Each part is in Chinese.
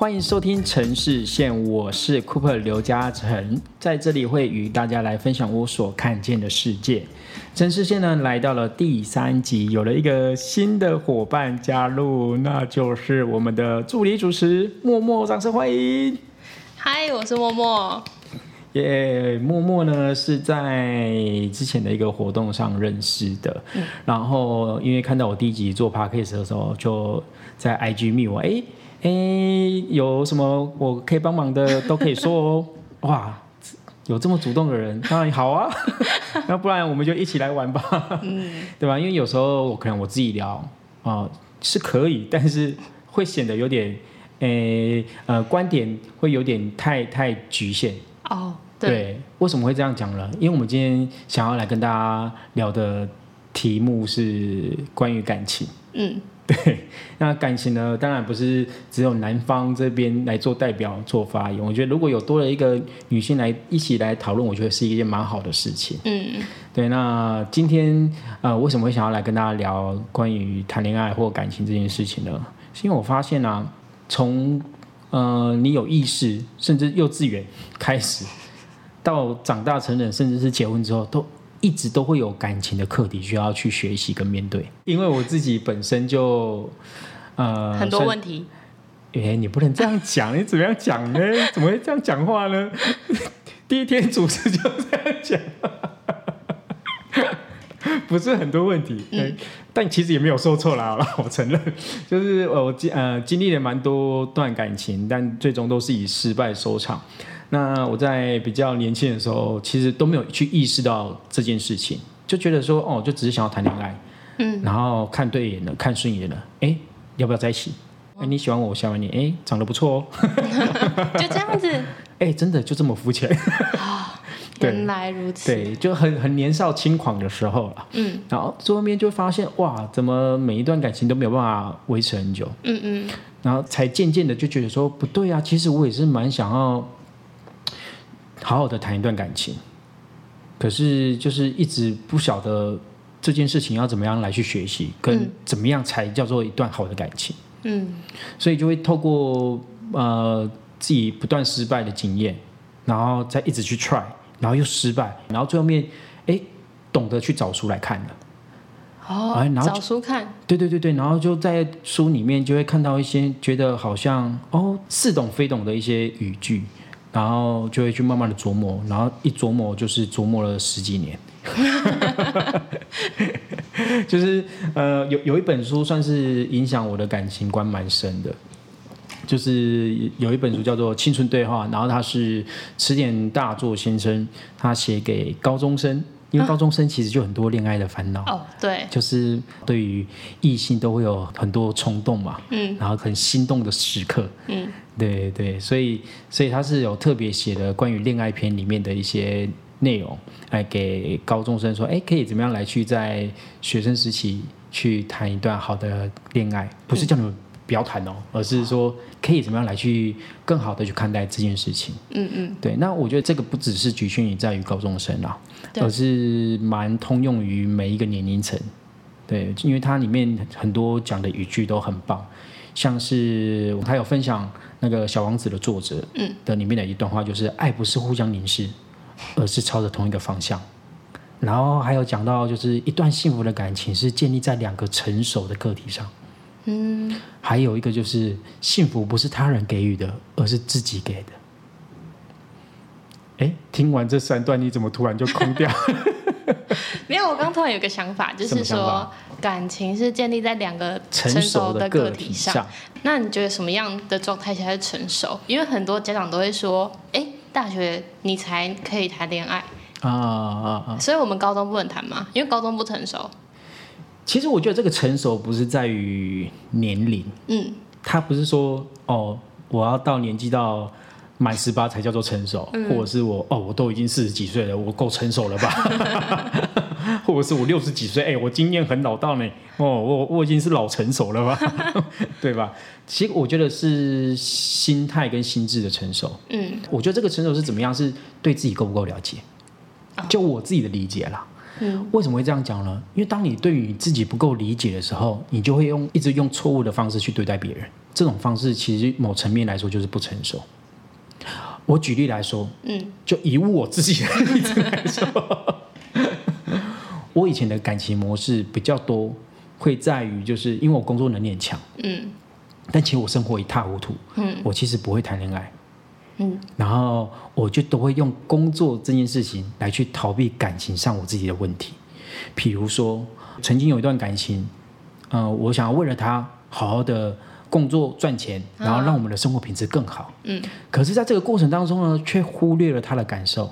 欢迎收听城市线，我是 Cooper 刘嘉诚，在这里会与大家来分享我所看见的世界。城市线呢来到了第三集，有了一个新的伙伴加入，那就是我们的助理主持默默，掌声欢迎！嗨，我是默默。耶，默默呢是在之前的一个活动上认识的，然后因为看到我第一集做 podcast 的时候，就在 IG 密我，哎哎，有什么我可以帮忙的都可以说哦。哇，有这么主动的人，当然好啊，那不然我们就一起来玩吧，嗯，对吧？因为有时候我可能我自己聊啊是可以，但是会显得有点，诶呃观点会有点太太局限。哦，对，为什么会这样讲呢？因为我们今天想要来跟大家聊的题目是关于感情。嗯，对，那感情呢，当然不是只有男方这边来做代表做发言。我觉得如果有多了一个女性来一起来讨论，我觉得是一件蛮好的事情。嗯，对。那今天呃，为什么会想要来跟大家聊关于谈恋爱或感情这件事情呢？是因为我发现啊，从呃，你有意识，甚至幼稚园开始，到长大成人，甚至是结婚之后，都一直都会有感情的课题需要去学习跟面对。因为我自己本身就呃很多问题。哎，你不能这样讲，你怎么样讲呢？怎么会这样讲话呢？第一天主持就这样讲。不是很多问题，嗯，但其实也没有说错啦，我承认，就是我经呃经历了蛮多段感情，但最终都是以失败收场。那我在比较年轻的时候，其实都没有去意识到这件事情，就觉得说哦，就只是想要谈恋爱，嗯，然后看对眼了，看顺眼了，哎，要不要在一起？哎，你喜欢我，我喜欢你，哎，长得不错哦，就这样子，哎，真的就这么肤浅。原来如此，对，就很很年少轻狂的时候了，嗯，然后最后面就发现，哇，怎么每一段感情都没有办法维持很久，嗯嗯，然后才渐渐的就觉得说，不对啊，其实我也是蛮想要好好的谈一段感情，可是就是一直不晓得这件事情要怎么样来去学习，跟怎么样才叫做一段好的感情，嗯，所以就会透过呃自己不断失败的经验，然后再一直去 try。然后又失败，然后最后面，哎，懂得去找书来看了。哦，然后找书看。对对对对，然后就在书里面就会看到一些觉得好像哦似懂非懂的一些语句，然后就会去慢慢的琢磨，然后一琢磨就是琢磨了十几年。就是呃有有一本书算是影响我的感情观蛮深的。就是有一本书叫做《青春对话》，然后他是词典大作先生，他写给高中生，因为高中生其实就很多恋爱的烦恼哦，对，就是对于异性都会有很多冲动嘛，嗯，然后很心动的时刻，嗯，对对，所以所以他是有特别写的关于恋爱篇里面的一些内容，来给高中生说，哎，可以怎么样来去在学生时期去谈一段好的恋爱，不是叫你们。不要谈哦，而是说可以怎么样来去更好的去看待这件事情。嗯嗯，对。那我觉得这个不只是局限于在于高中生啦，而是蛮通用于每一个年龄层。对，因为它里面很多讲的语句都很棒，像是他有分享那个小王子的作者嗯的里面的一段话，就是爱不是互相凝视，而是朝着同一个方向。然后还有讲到，就是一段幸福的感情是建立在两个成熟的个体上。嗯，还有一个就是幸福不是他人给予的，而是自己给的。哎，听完这三段，你怎么突然就空掉？没有，我刚突然有个想法，就是说感情是建立在两个成熟的个体上。那你觉得什么样的状态才是成熟？因为很多家长都会说，哎，大学你才可以谈恋爱啊啊啊！所以我们高中不能谈吗？因为高中不成熟。其实我觉得这个成熟不是在于年龄，嗯，他不是说哦，我要到年纪到满十八才叫做成熟，或者是我哦，我都已经四十几岁了，我够成熟了吧？或者是我六十几岁，哎，我经验很老道呢，哦，我我已经是老成熟了吧？对吧？其实我觉得是心态跟心智的成熟，嗯，我觉得这个成熟是怎么样？是对自己够不够了解？就我自己的理解啦。为什么会这样讲呢？因为当你对于自己不够理解的时候，你就会用一直用错误的方式去对待别人。这种方式其实某层面来说就是不成熟。我举例来说，嗯，就以我自己的例子来说，我以前的感情模式比较多，会在于就是因为我工作能力很强，嗯，但其实我生活一塌糊涂，嗯，我其实不会谈恋爱，嗯，然后我就都会用工作这件事情来去逃避感情上我自己的问题，譬如说曾经有一段感情，呃，我想要为了他好好的。工作赚钱，然后让我们的生活品质更好。嗯，可是，在这个过程当中呢，却忽略了他的感受。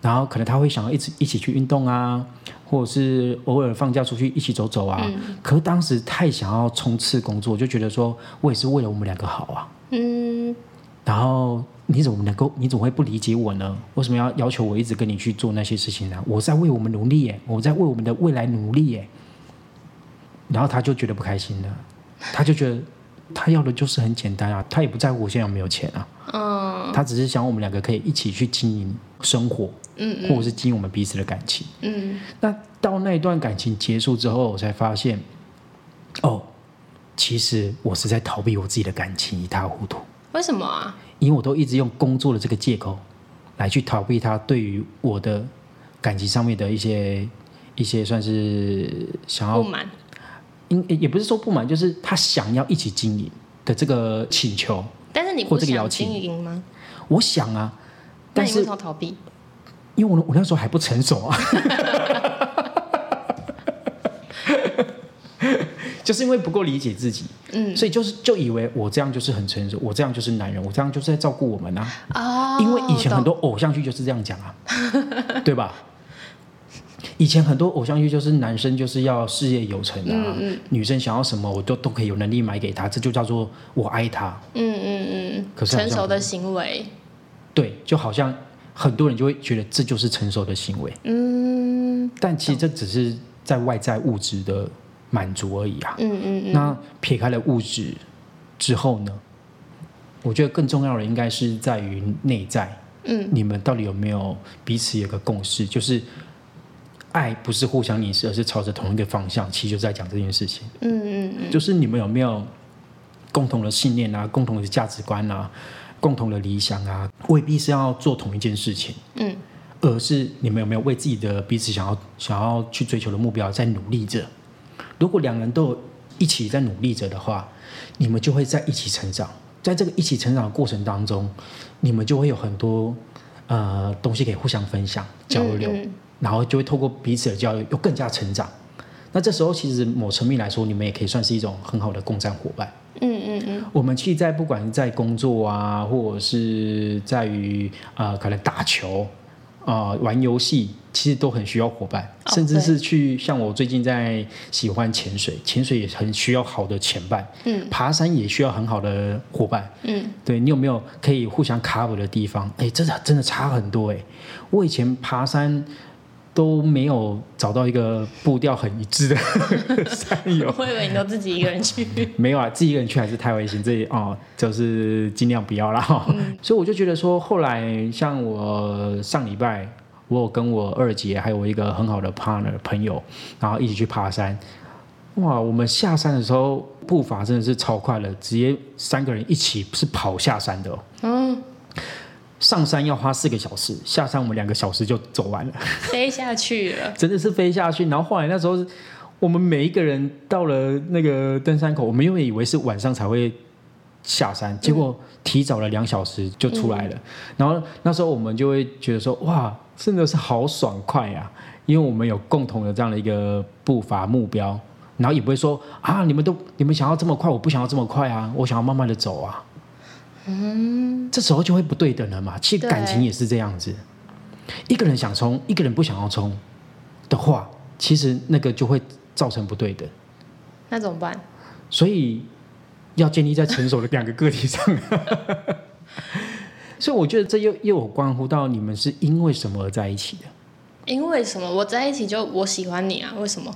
然后，可能他会想要一直一起去运动啊，或者是偶尔放假出去一起走走啊。嗯。可是当时太想要冲刺工作，就觉得说我也是为了我们两个好啊。嗯。然后你怎么能够？你怎么会不理解我呢？为什么要要求我一直跟你去做那些事情呢？我在为我们努力耶，我在为我们的未来努力耶。然后他就觉得不开心了，他就觉得。他要的就是很简单啊，他也不在乎我现在有没有钱啊。嗯，他只是想我们两个可以一起去经营生活，嗯，或者是经营我们彼此的感情。嗯，那到那一段感情结束之后，我才发现，哦，其实我是在逃避我自己的感情一塌糊涂。为什么啊？因为我都一直用工作的这个借口来去逃避他对于我的感情上面的一些一些算是想要不满。应也不是说不满，就是他想要一起经营的这个请求。但是你不想经营吗？我想啊，但是逃避，因为我我那时候还不成熟啊，就是因为不够理解自己，嗯，所以就是就以为我这样就是很成熟，我这样就是男人，我这样就是在照顾我们啊。哦，因为以前很多偶像剧就是这样讲啊，对吧？以前很多偶像剧就是男生就是要事业有成啊，女生想要什么我都都可以有能力买给他，这就叫做我爱他。嗯嗯嗯。可是成熟的行为。对，就好像很多人就会觉得这就是成熟的行为。嗯。但其实这只是在外在物质的满足而已啊。嗯嗯嗯。那撇开了物质之后呢？我觉得更重要的应该是在于内在。嗯。你们到底有没有彼此有个共识？就是。爱不是互相凝视，而是朝着同一个方向。其实就在讲这件事情。嗯嗯嗯，就是你们有没有共同的信念啊，共同的价值观啊，共同的理想啊？未必是要做同一件事情。嗯，而是你们有没有为自己的彼此想要想要去追求的目标在努力着？如果两人都一起在努力着的话，你们就会在一起成长。在这个一起成长的过程当中，你们就会有很多呃东西可以互相分享交流。然后就会透过彼此的交流，又更加成长。那这时候其实某层面来说，你们也可以算是一种很好的共战伙伴。嗯嗯嗯。我们其实，在不管在工作啊，或者是在于啊，可能打球啊，玩游戏。其实都很需要伙伴，甚至是去像我最近在喜欢潜水，潜水也很需要好的前伴。嗯，爬山也需要很好的伙伴。嗯，对你有没有可以互相 cover 的地方？哎，真的真的差很多哎！我以前爬山都没有找到一个步调很一致的 山友。我以为你都自己一个人去。没有啊，自己一个人去还是太危险，这哦就是尽量不要啦。所以我就觉得说，后来像我上礼拜。我有跟我二姐还有我一个很好的 partner 朋友，然后一起去爬山。哇，我们下山的时候步伐真的是超快了，直接三个人一起是跑下山的。嗯。上山要花四个小时，下山我们两个小时就走完了。飞下去了。真的是飞下去，然后后来那时候我们每一个人到了那个登山口，我们因为以为是晚上才会下山，结果提早了两小时就出来了。然后那时候我们就会觉得说，哇。真的是好爽快呀！因为我们有共同的这样的一个步伐目标，然后也不会说啊，你们都你们想要这么快，我不想要这么快啊，我想要慢慢的走啊。嗯，这时候就会不对等了嘛。其实感情也是这样子，一个人想冲，一个人不想要冲的话，其实那个就会造成不对等。那怎么办？所以要建立在成熟的两个个体上。所以我觉得这又又有关乎到你们是因为什么而在一起的？因为什么？我在一起就我喜欢你啊？为什么？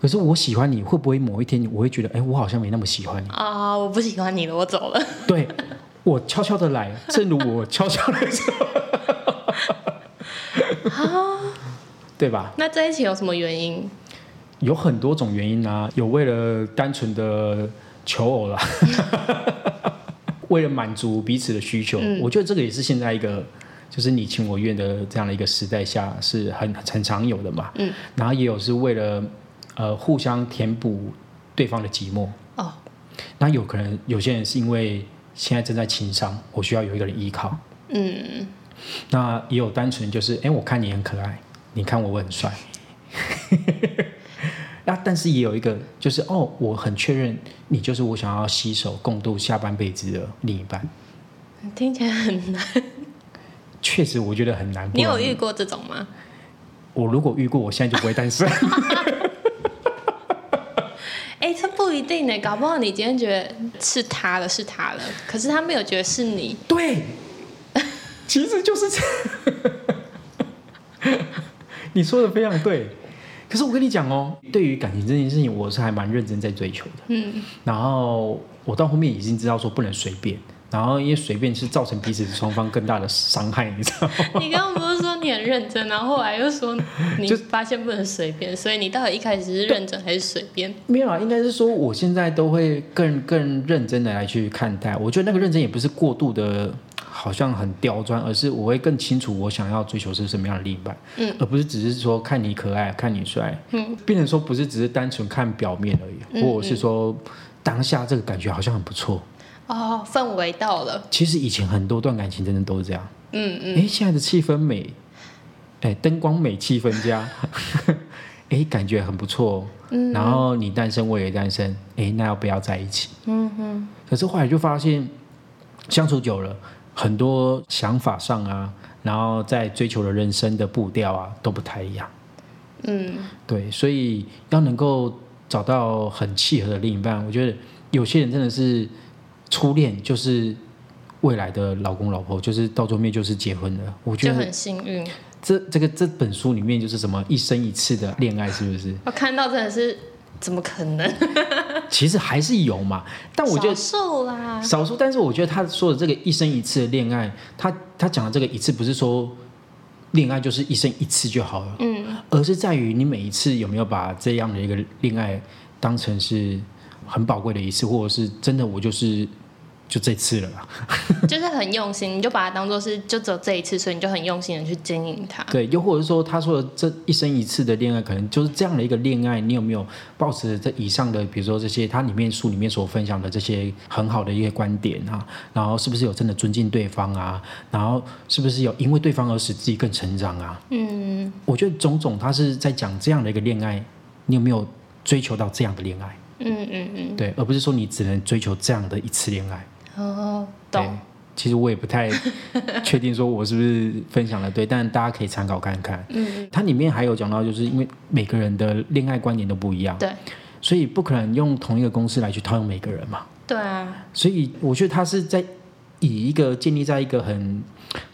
可是我喜欢你会不会某一天我会觉得，哎，我好像没那么喜欢你啊？我不喜欢你了，我走了。对，我悄悄的来，正如我悄悄的走。啊，对吧？那在一起有什么原因？有很多种原因啊，有为了单纯的。求偶了，为了满足彼此的需求，我觉得这个也是现在一个就是你情我愿的这样的一个时代下是很很常有的嘛。嗯，然后也有是为了呃互相填补对方的寂寞。哦，那有可能有些人是因为现在正在情伤，我需要有一个人依靠。嗯，那也有单纯就是，哎，我看你很可爱，你看我我很帅。那但是也有一个，就是哦，我很确认你就是我想要携手共度下半辈子的另一半。听起来很难。确实，我觉得很难。你有遇过这种吗？我如果遇过，我现在就不会单身。不一定呢，搞不好你今天觉得是他了，是他了，可是他没有觉得是你。对，其实就是这。你说的非常对。可是我跟你讲哦，对于感情这件事情，我是还蛮认真在追求的。嗯，然后我到后面已经知道说不能随便，然后因为随便是造成彼此双方更大的伤害，你知道吗？你刚刚不是说你很认真，然后后来又说你发现不能随便，所以你到底一开始是认真还是随便？没有啊，应该是说我现在都会更更认真的来去看待。我觉得那个认真也不是过度的。好像很刁钻，而是我会更清楚我想要追求是什么样的另一半，嗯，而不是只是说看你可爱、看你帅，嗯，变成说不是只是单纯看表面而已，或者是说当下这个感觉好像很不错，哦，氛围到了。其实以前很多段感情真的都是这样，嗯嗯，哎，现在的气氛美，哎，灯光美，气氛佳，哎，感觉很不错，嗯，然后你单身我也单身，哎，那要不要在一起？嗯哼，可是后来就发现相处久了。很多想法上啊，然后在追求的人生的步调啊，都不太一样。嗯，对，所以要能够找到很契合的另一半，我觉得有些人真的是初恋就是未来的老公老婆，就是到后面就是结婚了。我觉得很幸运。这这个这本书里面就是什么一生一次的恋爱，是不是？我看到真的是。怎么可能？其实还是有嘛，但我觉得少数啦，少数。但是我觉得他说的这个一生一次的恋爱，他他讲的这个一次不是说恋爱就是一生一次就好了，嗯，而是在于你每一次有没有把这样的一个恋爱当成是很宝贵的一次，或者是真的我就是。就这次了啦，就是很用心，你就把它当做是就只有这一次，所以你就很用心的去经营它。对，又或者说他说的这一生一次的恋爱，可能就是这样的一个恋爱，你有没有抱持这以上的，比如说这些它里面书里面所分享的这些很好的一些观点啊，然后是不是有真的尊敬对方啊，然后是不是有因为对方而使自己更成长啊？嗯，我觉得种种他是在讲这样的一个恋爱，你有没有追求到这样的恋爱？嗯嗯嗯，对，而不是说你只能追求这样的一次恋爱。哦，懂。其实我也不太确定说我是不是分享的对，但大家可以参考看看。嗯，它里面还有讲到，就是因为每个人的恋爱观点都不一样，对，所以不可能用同一个公式来去套用每个人嘛。对啊。所以我觉得他是在以一个建立在一个很。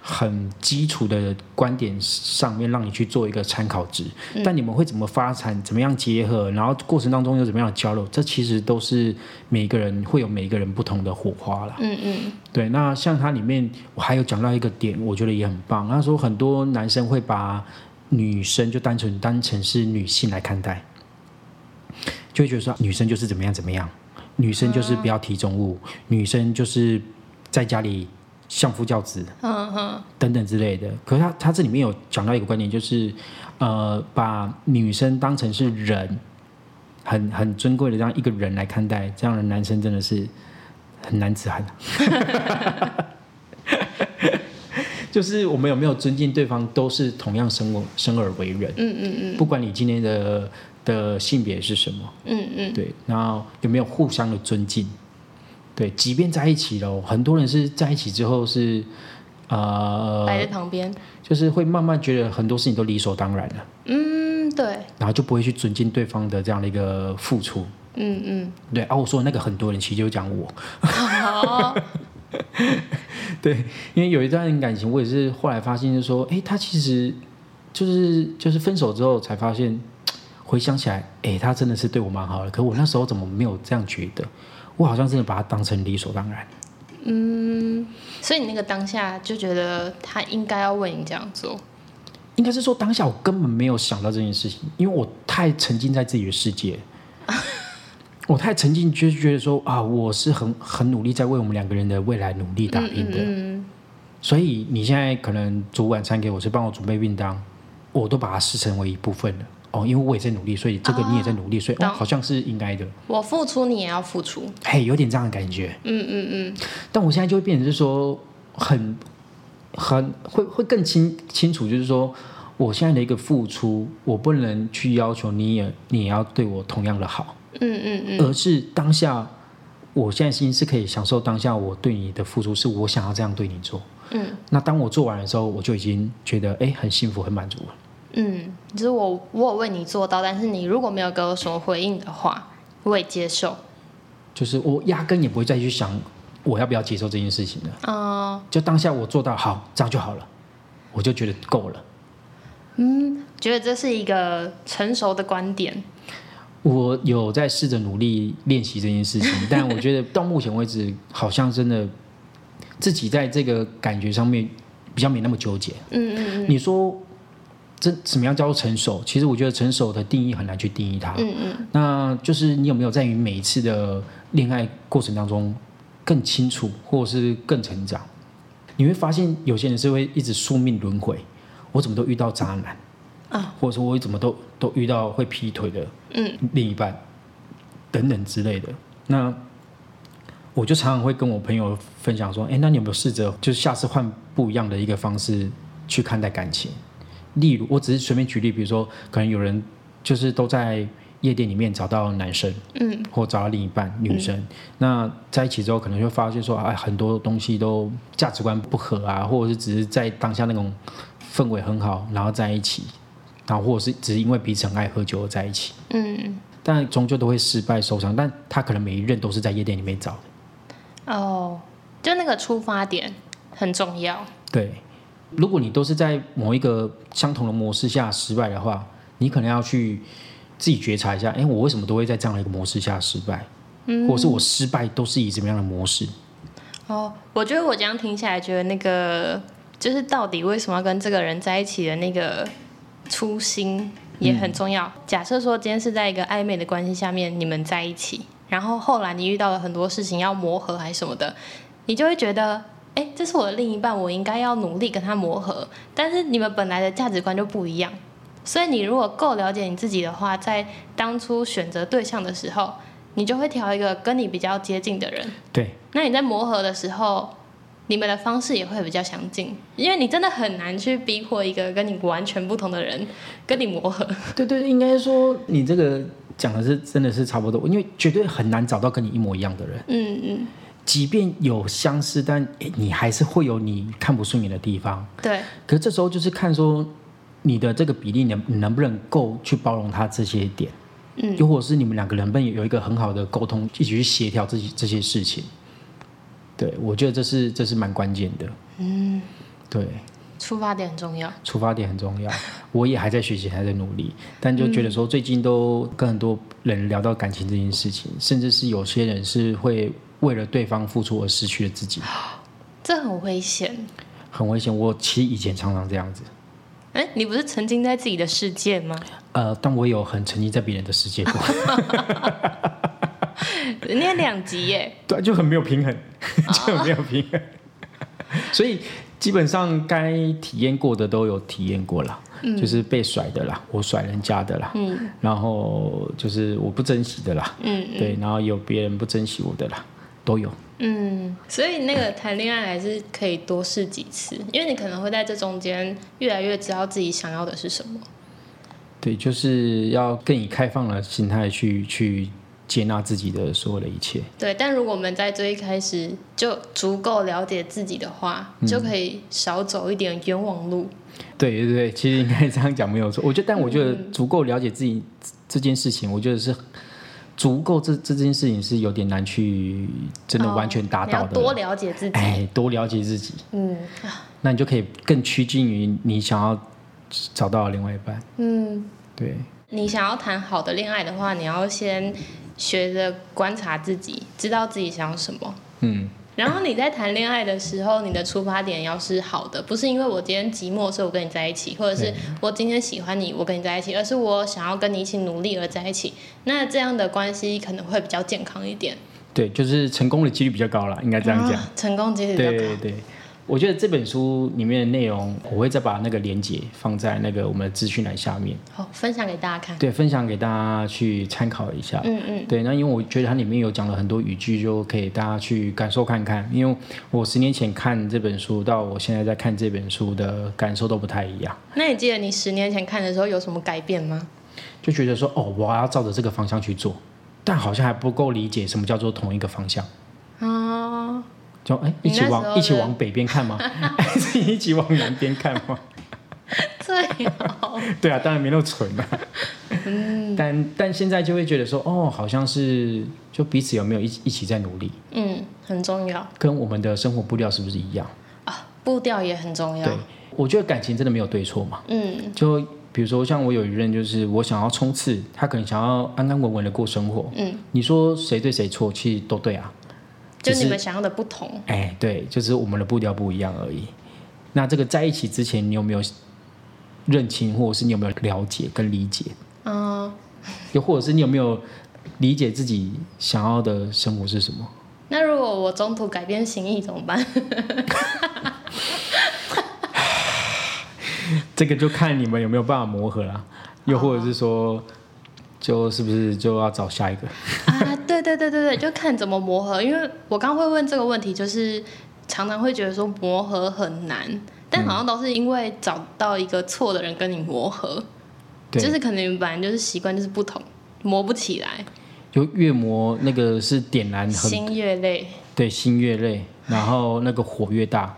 很基础的观点上面，让你去做一个参考值。但你们会怎么发展，怎么样结合，然后过程当中有怎么样的交流，这其实都是每个人会有每个人不同的火花了。嗯嗯。对，那像它里面，我还有讲到一个点，我觉得也很棒。他说很多男生会把女生就单纯当成是女性来看待，就会觉得说女生就是怎么样怎么样，女生就是不要提重物，女生就是在家里。相夫教子，嗯嗯，等等之类的。可是他他这里面有讲到一个观点，就是呃，把女生当成是人，很很尊贵的这样一个人来看待，这样的男生真的是很男子汉。就是我们有没有尊敬对方，都是同样生我生而为人。嗯嗯嗯。不管你今天的的性别是什么，嗯嗯，对，然后有没有互相的尊敬。对，即便在一起了，很多人是在一起之后是，呃，摆在旁边，就是会慢慢觉得很多事情都理所当然了。嗯，对。然后就不会去尊敬对方的这样的一个付出。嗯嗯。对啊，我说那个很多人其实就讲我。对，因为有一段感情，我也是后来发现，就是说，哎，他其实就是就是分手之后才发现，回想起来，哎，他真的是对我蛮好的。可我那时候怎么没有这样觉得？我好像真的把它当成理所当然。嗯，所以你那个当下就觉得他应该要为你这样做？应该是说当下我根本没有想到这件事情，因为我太沉浸在自己的世界。我太沉浸，就是觉得说啊，我是很很努力在为我们两个人的未来努力打拼的。所以你现在可能煮晚餐给我，是帮我准备便当，我都把它视成为一部分了。哦，因为我也在努力，所以这个你也在努力，所以哦，好像是应该的。我付出，你也要付出。嘿，有点这样的感觉。嗯嗯嗯。但我现在就会变成是说，很很会会更清清楚，就是说，我现在的一个付出，我不能去要求你也你也要对我同样的好。嗯嗯嗯。而是当下，我现在心是可以享受当下我对你的付出，是我想要这样对你做。嗯。那当我做完的时候，我就已经觉得哎，很幸福，很满足了。嗯，就是我我有为你做到，但是你如果没有给我什么回应的话，我也接受。就是我压根也不会再去想我要不要接受这件事情了。哦。就当下我做到好，这样就好了，我就觉得够了。嗯，觉得这是一个成熟的观点。我有在试着努力练习这件事情，但我觉得到目前为止，好像真的自己在这个感觉上面比较没那么纠结。嗯嗯嗯。你说。这什么样叫做成熟？其实我觉得成熟的定义很难去定义它。嗯嗯。那就是你有没有在于每一次的恋爱过程当中更清楚，或者是更成长？你会发现有些人是会一直宿命轮回，我怎么都遇到渣男啊，或者说我怎么都都遇到会劈腿的嗯另一半等等之类的。那我就常常会跟我朋友分享说：，哎，那你有没有试着就是下次换不一样的一个方式去看待感情？例如，我只是随便举例，比如说，可能有人就是都在夜店里面找到男生，嗯，或找到另一半女生，那在一起之后，可能就发现说，哎，很多东西都价值观不合啊，或者是只是在当下那种氛围很好，然后在一起，然后或者是只是因为彼此很爱喝酒而在一起，嗯，但终究都会失败受伤，但他可能每一任都是在夜店里面找的，哦，就那个出发点很重要，对。如果你都是在某一个相同的模式下失败的话，你可能要去自己觉察一下，哎，我为什么都会在这样的一个模式下失败？嗯，或者是我失败都是以什么样的模式？哦，我觉得我这样听起来，觉得那个就是到底为什么要跟这个人在一起的那个初心也很重要。假设说今天是在一个暧昧的关系下面，你们在一起，然后后来你遇到了很多事情要磨合还是什么的，你就会觉得。哎，这是我的另一半，我应该要努力跟他磨合。但是你们本来的价值观就不一样，所以你如果够了解你自己的话，在当初选择对象的时候，你就会挑一个跟你比较接近的人。对。那你在磨合的时候，你们的方式也会比较相近，因为你真的很难去逼迫一个跟你完全不同的人跟你磨合。对对，应该说你这个讲的是真的是差不多，因为绝对很难找到跟你一模一样的人。嗯嗯。即便有相似，但你还是会有你看不顺眼的地方。对。可是这时候就是看说你的这个比例能能不能够去包容他这些点，嗯，又或者是你们两个人能不能有一个很好的沟通，一起去协调这些这些事情。对，我觉得这是这是蛮关键的。嗯，对。出发点很重要。出发点很重要。我也还在学习，还在努力，但就觉得说最近都跟很多人聊到感情这件事情，甚至是有些人是会。为了对方付出而失去了自己，这很危险。很危险。我其实以前常常这样子。哎，你不是曾经在自己的世界吗？呃，但我有很沉浸在别人的世界过。人家两极耶。对，就很没有平衡，就很没有平衡。所以基本上该体验过的都有体验过了。就是被甩的啦，我甩人家的啦，嗯，然后就是我不珍惜的啦，嗯，对，然后有别人不珍惜我的啦。都有，嗯，所以那个谈恋爱还是可以多试几次，因为你可能会在这中间越来越知道自己想要的是什么。对，就是要更以开放的心态去去接纳自己的所有的一切。对，但如果我们在最一开始就足够了解自己的话，就可以少走一点冤枉路。对对对，其实应该这样讲没有错。我觉得，但我觉得足够了解自己这件事情，我觉得是。足够这这件事情是有点难去真的完全达到的。多了解自己，哎，多了解自己，嗯，那你就可以更趋近于你想要找到另外一半。嗯，对。你想要谈好的恋爱的话，你要先学着观察自己，知道自己想要什么。嗯，然后你在谈恋爱的时候，你的出发点要是好的，不是因为我今天寂寞所以我跟你在一起，或者是我今天喜欢你我跟你在一起，而是我想要跟你一起努力而在一起。那这样的关系可能会比较健康一点。对，就是成功的几率比较高了，应该这样讲。成功几率比较高。对对。我觉得这本书里面的内容，我会再把那个连接放在那个我们的资讯栏下面，好，分享给大家看。对，分享给大家去参考一下。嗯嗯。对，那因为我觉得它里面有讲了很多语句，就可以大家去感受看看。因为我十年前看这本书，到我现在在看这本书的感受都不太一样。那你记得你十年前看的时候有什么改变吗？就觉得说，哦，我要照着这个方向去做，但好像还不够理解什么叫做同一个方向。啊。就哎，一起往一起往北边看吗？还是一起往南边看吗？最好。对啊，当然没那么蠢啊。嗯。但但现在就会觉得说，哦，好像是就彼此有没有一一起在努力？嗯，很重要。跟我们的生活步调是不是一样？啊，步调也很重要。对，我觉得感情真的没有对错嘛。嗯。就比如说，像我有一任，就是我想要冲刺，他可能想要安安稳稳的过生活。嗯。你说谁对谁错？其实都对啊。就你们想要的不同，哎，对，就是我们的步调不一样而已。那这个在一起之前，你有没有认清，或者是你有没有了解跟理解？嗯，又或者是你有没有理解自己想要的生活是什么？那如果我中途改变心意怎么办？这个就看你们有没有办法磨合了，又或者是说。就是不是就要找下一个啊？对对对对对，就看怎么磨合。因为我刚会问这个问题，就是常常会觉得说磨合很难，但好像都是因为找到一个错的人跟你磨合，就是可能本来就是习惯就是不同，磨不起来。就越磨那个是点燃心越累，对，心越累，然后那个火越大，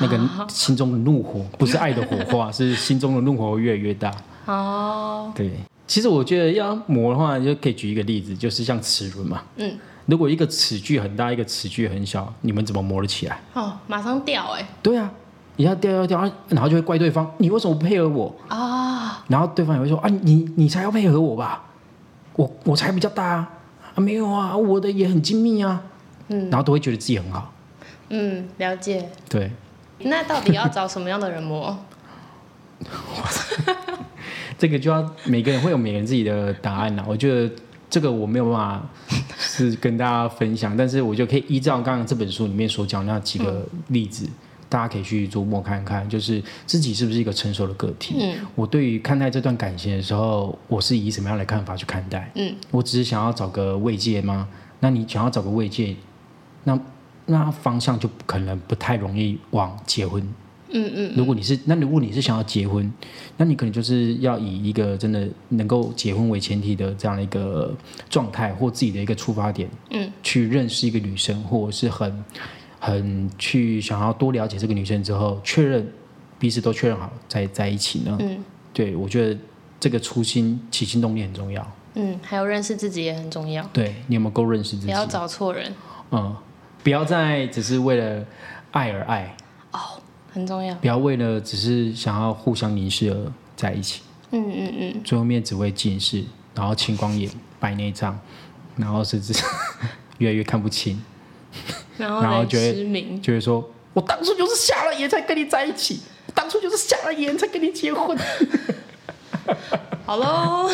那个心中的怒火不是爱的火花，是心中的怒火越来越大。哦，对。其实我觉得要磨的话，就可以举一个例子，就是像齿轮嘛。嗯。如果一个齿距很大，一个齿距很小，你们怎么磨得起来？哦，马上掉哎。对啊，一下掉掉掉，然后就会怪对方，你为什么不配合我？啊。然后对方也会说啊，你你才要配合我吧？我我才比较大啊，没有啊，我的也很精密啊。嗯。然后都会觉得自己很好。嗯，了解。对。那到底要找什么样的人磨？这个就要每个人会有每个人自己的答案啦。我觉得这个我没有办法是跟大家分享，但是我就可以依照刚刚这本书里面所讲那几个例子，大家可以去琢磨看看，就是自己是不是一个成熟的个体。嗯，我对于看待这段感情的时候，我是以什么样的看法去看待？嗯，我只是想要找个慰藉吗？那你想要找个慰藉，那那方向就可能不太容易往结婚。嗯嗯，如果你是那如果你是想要结婚，那你可能就是要以一个真的能够结婚为前提的这样的一个状态或自己的一个出发点，嗯，去认识一个女生，或者是很很去想要多了解这个女生之后，确认彼此都确认好在在一起呢。嗯，对我觉得这个初心起心动念很重要。嗯，还有认识自己也很重要。对你有没有够认识自己？不要找错人。嗯，不要再只是为了爱而爱。很重要，不要为了只是想要互相凝视而在一起。嗯嗯嗯，最后面只会近视，然后青光眼、白内障，然后甚至 越来越看不清，然后觉得失明，就会说：“我当初就是瞎了眼才跟你在一起，当初就是瞎了眼才跟你结婚。”好喽。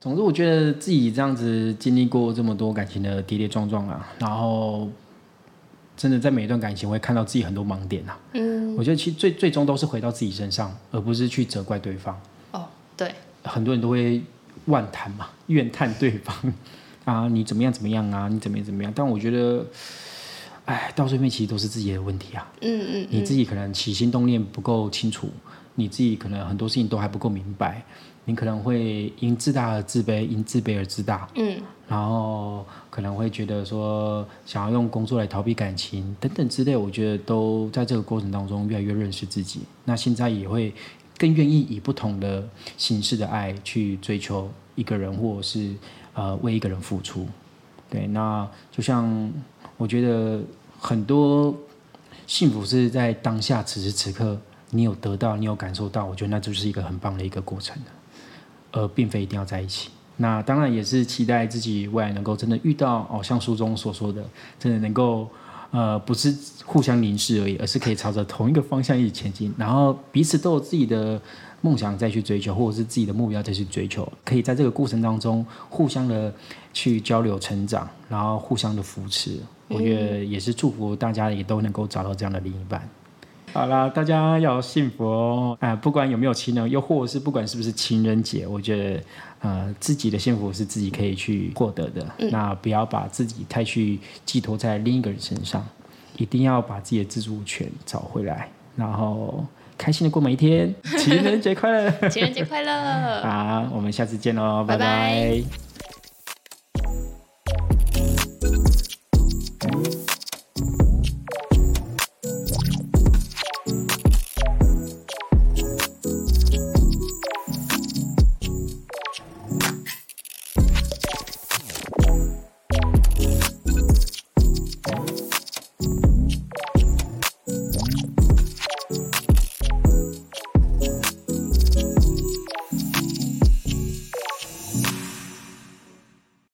总之，我觉得自己这样子经历过这么多感情的跌跌撞撞啊，然后。真的在每一段感情会看到自己很多盲点呐。嗯，我觉得其实最最终都是回到自己身上，而不是去责怪对方。哦，对，很多人都会怨叹嘛，怨叹对方啊，你怎么样怎么样啊，你怎么样怎么样。但我觉得，哎，到最后面其实都是自己的问题啊。嗯嗯，你自己可能起心动念不够清楚，你自己可能很多事情都还不够明白。你可能会因自大而自卑，因自卑而自大，嗯，然后可能会觉得说想要用工作来逃避感情等等之类，我觉得都在这个过程当中越来越认识自己。那现在也会更愿意以不同的形式的爱去追求一个人，或者是呃为一个人付出。对，那就像我觉得很多幸福是在当下此时此刻你有得到，你有感受到，我觉得那就是一个很棒的一个过程而并非一定要在一起，那当然也是期待自己未来能够真的遇到哦，像书中所说的，真的能够呃，不是互相凝视而已，而是可以朝着同一个方向一起前进，然后彼此都有自己的梦想再去追求，或者是自己的目标再去追求，可以在这个过程当中互相的去交流成长，然后互相的扶持。我觉得也是祝福大家也都能够找到这样的另一半。好啦，大家要幸福哦！啊，不管有没有情人，又或者是不管是不是情人节，我觉得，呃，自己的幸福是自己可以去获得的。那不要把自己太去寄托在另一个人身上，一定要把自己的自主权找回来，然后开心的过每一天。情人节快乐！情人节快乐！好，我们下次见喽，拜拜。